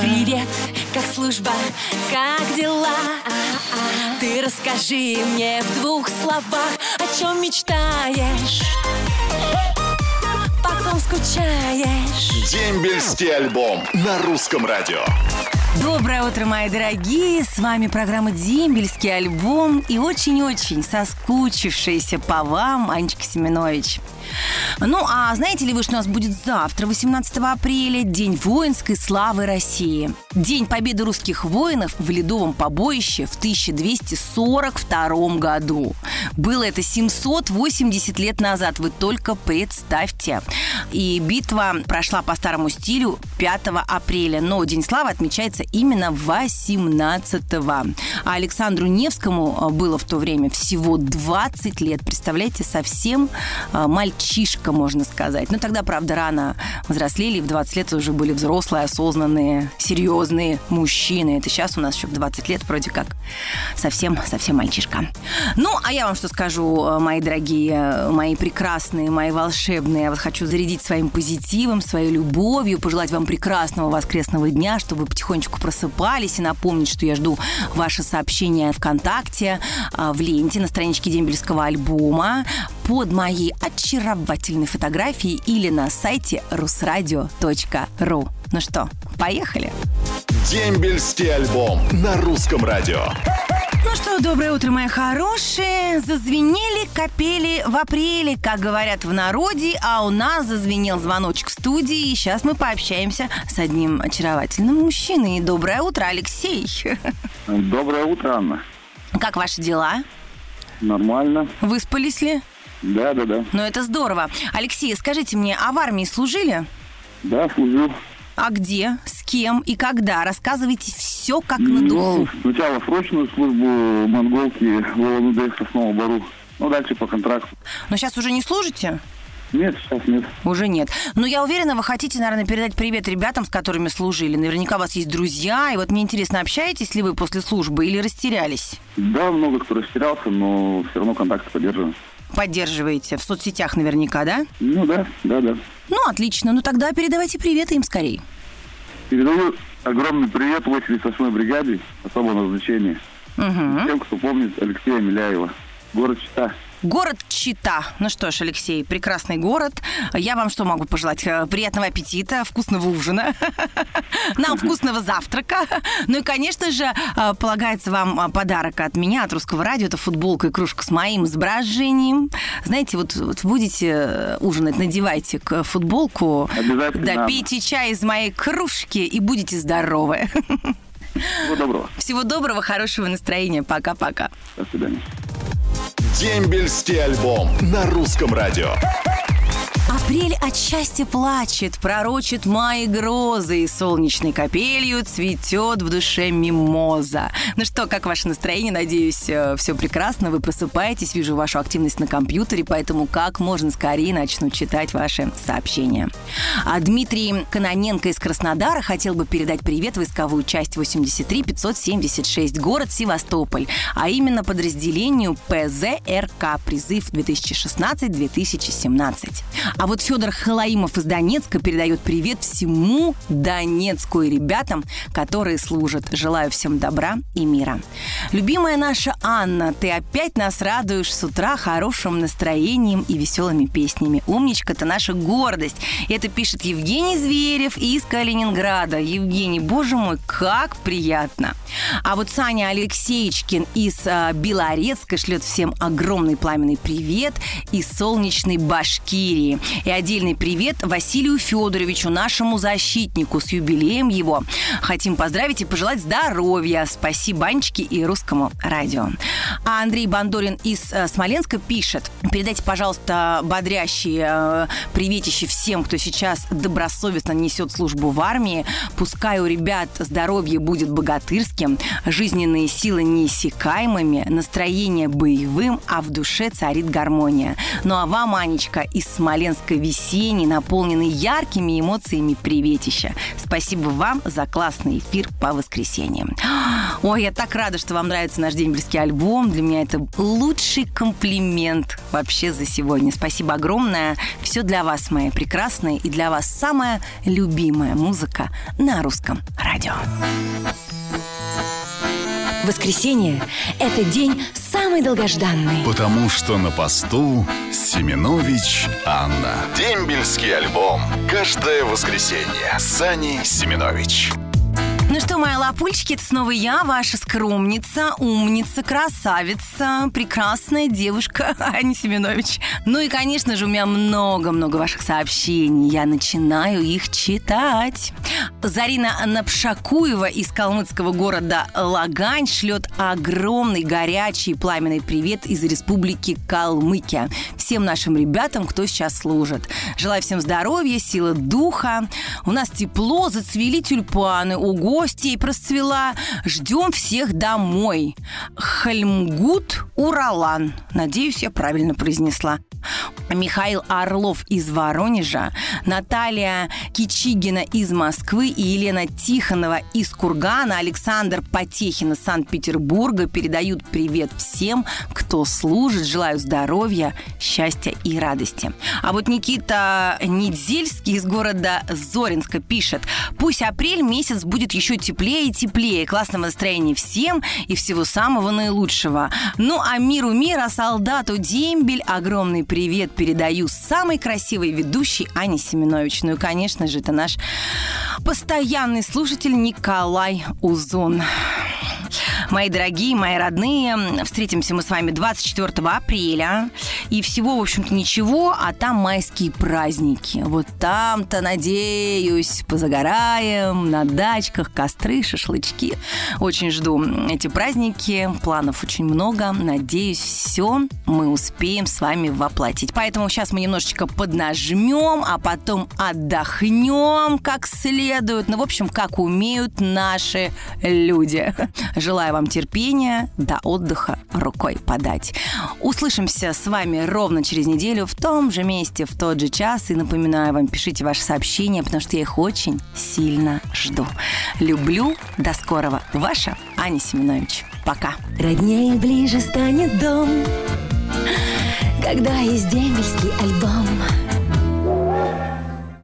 Привет, как служба, как дела? Ты расскажи мне в двух словах, о чем мечтаешь, потом скучаешь. Дембельский альбом на русском радио. Доброе утро, мои дорогие! С вами программа «Дембельский альбом» и очень-очень соскучившаяся по вам Анечка Семенович. Ну, а знаете ли вы, что у нас будет завтра, 18 апреля, День воинской славы России? День победы русских воинов в ледовом побоище в 1242 году. Было это 780 лет назад, вы только представьте. И битва прошла по старому стилю 5 апреля, но День славы отмечается именно 18 -го. А Александру Невскому было в то время всего 20 лет. Представляете, совсем мальчишка, можно сказать. Но тогда, правда, рано взрослели, и в 20 лет уже были взрослые, осознанные, серьезные мужчины. Это сейчас у нас еще в 20 лет вроде как совсем-совсем мальчишка. Ну, а я вам что скажу, мои дорогие, мои прекрасные, мои волшебные. Я вас хочу зарядить своим позитивом, своей любовью, пожелать вам прекрасного воскресного дня, чтобы вы потихонечку просыпались и напомнить, что я жду ваше сообщение ВКонтакте, в ленте на страничке дембельского альбома под моей очаровательной фотографией или на сайте rusradio.ru. Ну что, поехали? Дембельский альбом на русском радио. Ну что, доброе утро, мои хорошие. Зазвенели капели в апреле, как говорят в народе, а у нас зазвенел звоночек в студии, и сейчас мы пообщаемся с одним очаровательным мужчиной. Доброе утро, Алексей. Доброе утро, Анна. Как ваши дела? Нормально. Выспались ли? Да, да, да. Ну, это здорово. Алексей, скажите мне, а в армии служили? Да, служил. А где, с кем и когда? Рассказывайте все как на духу. Ну, сначала срочную службу монголки в ОНУД Соснового Бару. Ну, дальше по контракту. Но сейчас уже не служите? Нет, сейчас нет. Уже нет. Но я уверена, вы хотите, наверное, передать привет ребятам, с которыми служили. Наверняка у вас есть друзья. И вот мне интересно, общаетесь ли вы после службы или растерялись? Да, много кто растерялся, но все равно контакты поддерживаем. Поддерживаете в соцсетях наверняка, да? Ну да, да, да. Ну, отлично. Ну тогда передавайте привет им скорее. Передаю огромный привет 88-й бригаде особого назначения. Угу. Тем, кто помнит Алексея Миляева. Город Чита. Город Чита. Ну что ж, Алексей, прекрасный город. Я вам что могу пожелать? Приятного аппетита, вкусного ужина, нам вкусного завтрака. Ну и, конечно же, полагается вам подарок от меня, от Русского радио. Это футболка и кружка с моим изображением. Знаете, вот, вот будете ужинать, надевайте к футболку. Обязательно. Да, пейте чай из моей кружки и будете здоровы. Всего доброго. Всего доброго, хорошего настроения. Пока-пока. До свидания. Дембельский альбом на русском радио. Апрель от счастья плачет, пророчит май грозы, и солнечной капелью цветет в душе мимоза. Ну что, как ваше настроение? Надеюсь, все прекрасно. Вы просыпаетесь, вижу вашу активность на компьютере, поэтому как можно скорее начну читать ваши сообщения. А Дмитрий Каноненко из Краснодара хотел бы передать привет войсковую часть 83 576, город Севастополь, а именно подразделению ПЗРК призыв 2016-2017. А вот Федор Халаимов из Донецка передает привет всему Донецку и ребятам, которые служат. Желаю всем добра и мира. Любимая наша Анна, ты опять нас радуешь с утра хорошим настроением и веселыми песнями. Умничка, ты наша гордость. Это пишет Евгений Зверев из Калининграда. Евгений, боже мой, как приятно. А вот Саня Алексеевичкин из э, Белорецка шлет всем огромный пламенный привет из солнечной Башкирии. И отдельный привет Василию Федоровичу, нашему защитнику, с юбилеем его. Хотим поздравить и пожелать здоровья. Спасибо Анечке и русскому радио. А Андрей Бандорин из э, Смоленска пишет. Передайте, пожалуйста, бодрящие э, приветищи всем, кто сейчас добросовестно несет службу в армии. Пускай у ребят здоровье будет богатырским, жизненные силы неиссякаемыми, настроение боевым, а в душе царит гармония. Ну а вам, Анечка, из Смоленска рождественско-весенний, наполненный яркими эмоциями приветища. Спасибо вам за классный эфир по воскресеньям. Ой, я так рада, что вам нравится наш дембельский альбом. Для меня это лучший комплимент вообще за сегодня. Спасибо огромное. Все для вас, мои прекрасные, и для вас самая любимая музыка на русском радио. Воскресенье – это день самый долгожданный. Потому что на посту Семенович Анна. Дембельский альбом. Каждое воскресенье. Сани Семенович. Ну что, мои лапульчики, это снова я, ваша скромница, умница, красавица, прекрасная девушка Аня Семенович. Ну и, конечно же, у меня много-много ваших сообщений. Я начинаю их читать. Зарина Напшакуева из калмыцкого города Лагань шлет огромный горячий пламенный привет из республики Калмыкия. Всем нашим ребятам, кто сейчас служит. Желаю всем здоровья, силы духа. У нас тепло, зацвели тюльпаны. Ого, гостей расцвела. Ждем всех домой. Хальмгут Уралан. Надеюсь, я правильно произнесла. Михаил Орлов из Воронежа, Наталья Кичигина из Москвы и Елена Тихонова из Кургана, Александр Потехин из Санкт-Петербурга передают привет всем, кто служит. Желаю здоровья, счастья и радости. А вот Никита Недзельский из города Зоринска пишет, пусть апрель месяц будет еще теплее и теплее. Классного настроения всем и всего самого наилучшего. Ну а миру мира, солдату дембель, огромный привет передаю самой красивой ведущей Ане Семенович. Ну и, конечно же, это наш постоянный слушатель Николай Узон. Мои дорогие, мои родные, встретимся мы с вами 24 апреля. И всего, в общем-то, ничего, а там майские праздники. Вот там-то, надеюсь, позагораем на дачках, костры, шашлычки. Очень жду эти праздники. Планов очень много. Надеюсь, все мы успеем с вами воплотить. Поэтому сейчас мы немножечко поднажмем, а потом отдохнем как следует. Ну, в общем, как умеют наши люди. Желаю вам терпения, до отдыха рукой подать. Услышимся с вами ровно через неделю в том же месте, в тот же час. И напоминаю вам, пишите ваши сообщения, потому что я их очень сильно жду. Люблю. До скорого. Ваша Аня Семенович. Пока. Роднее ближе станет дом, когда есть дембельский альбом.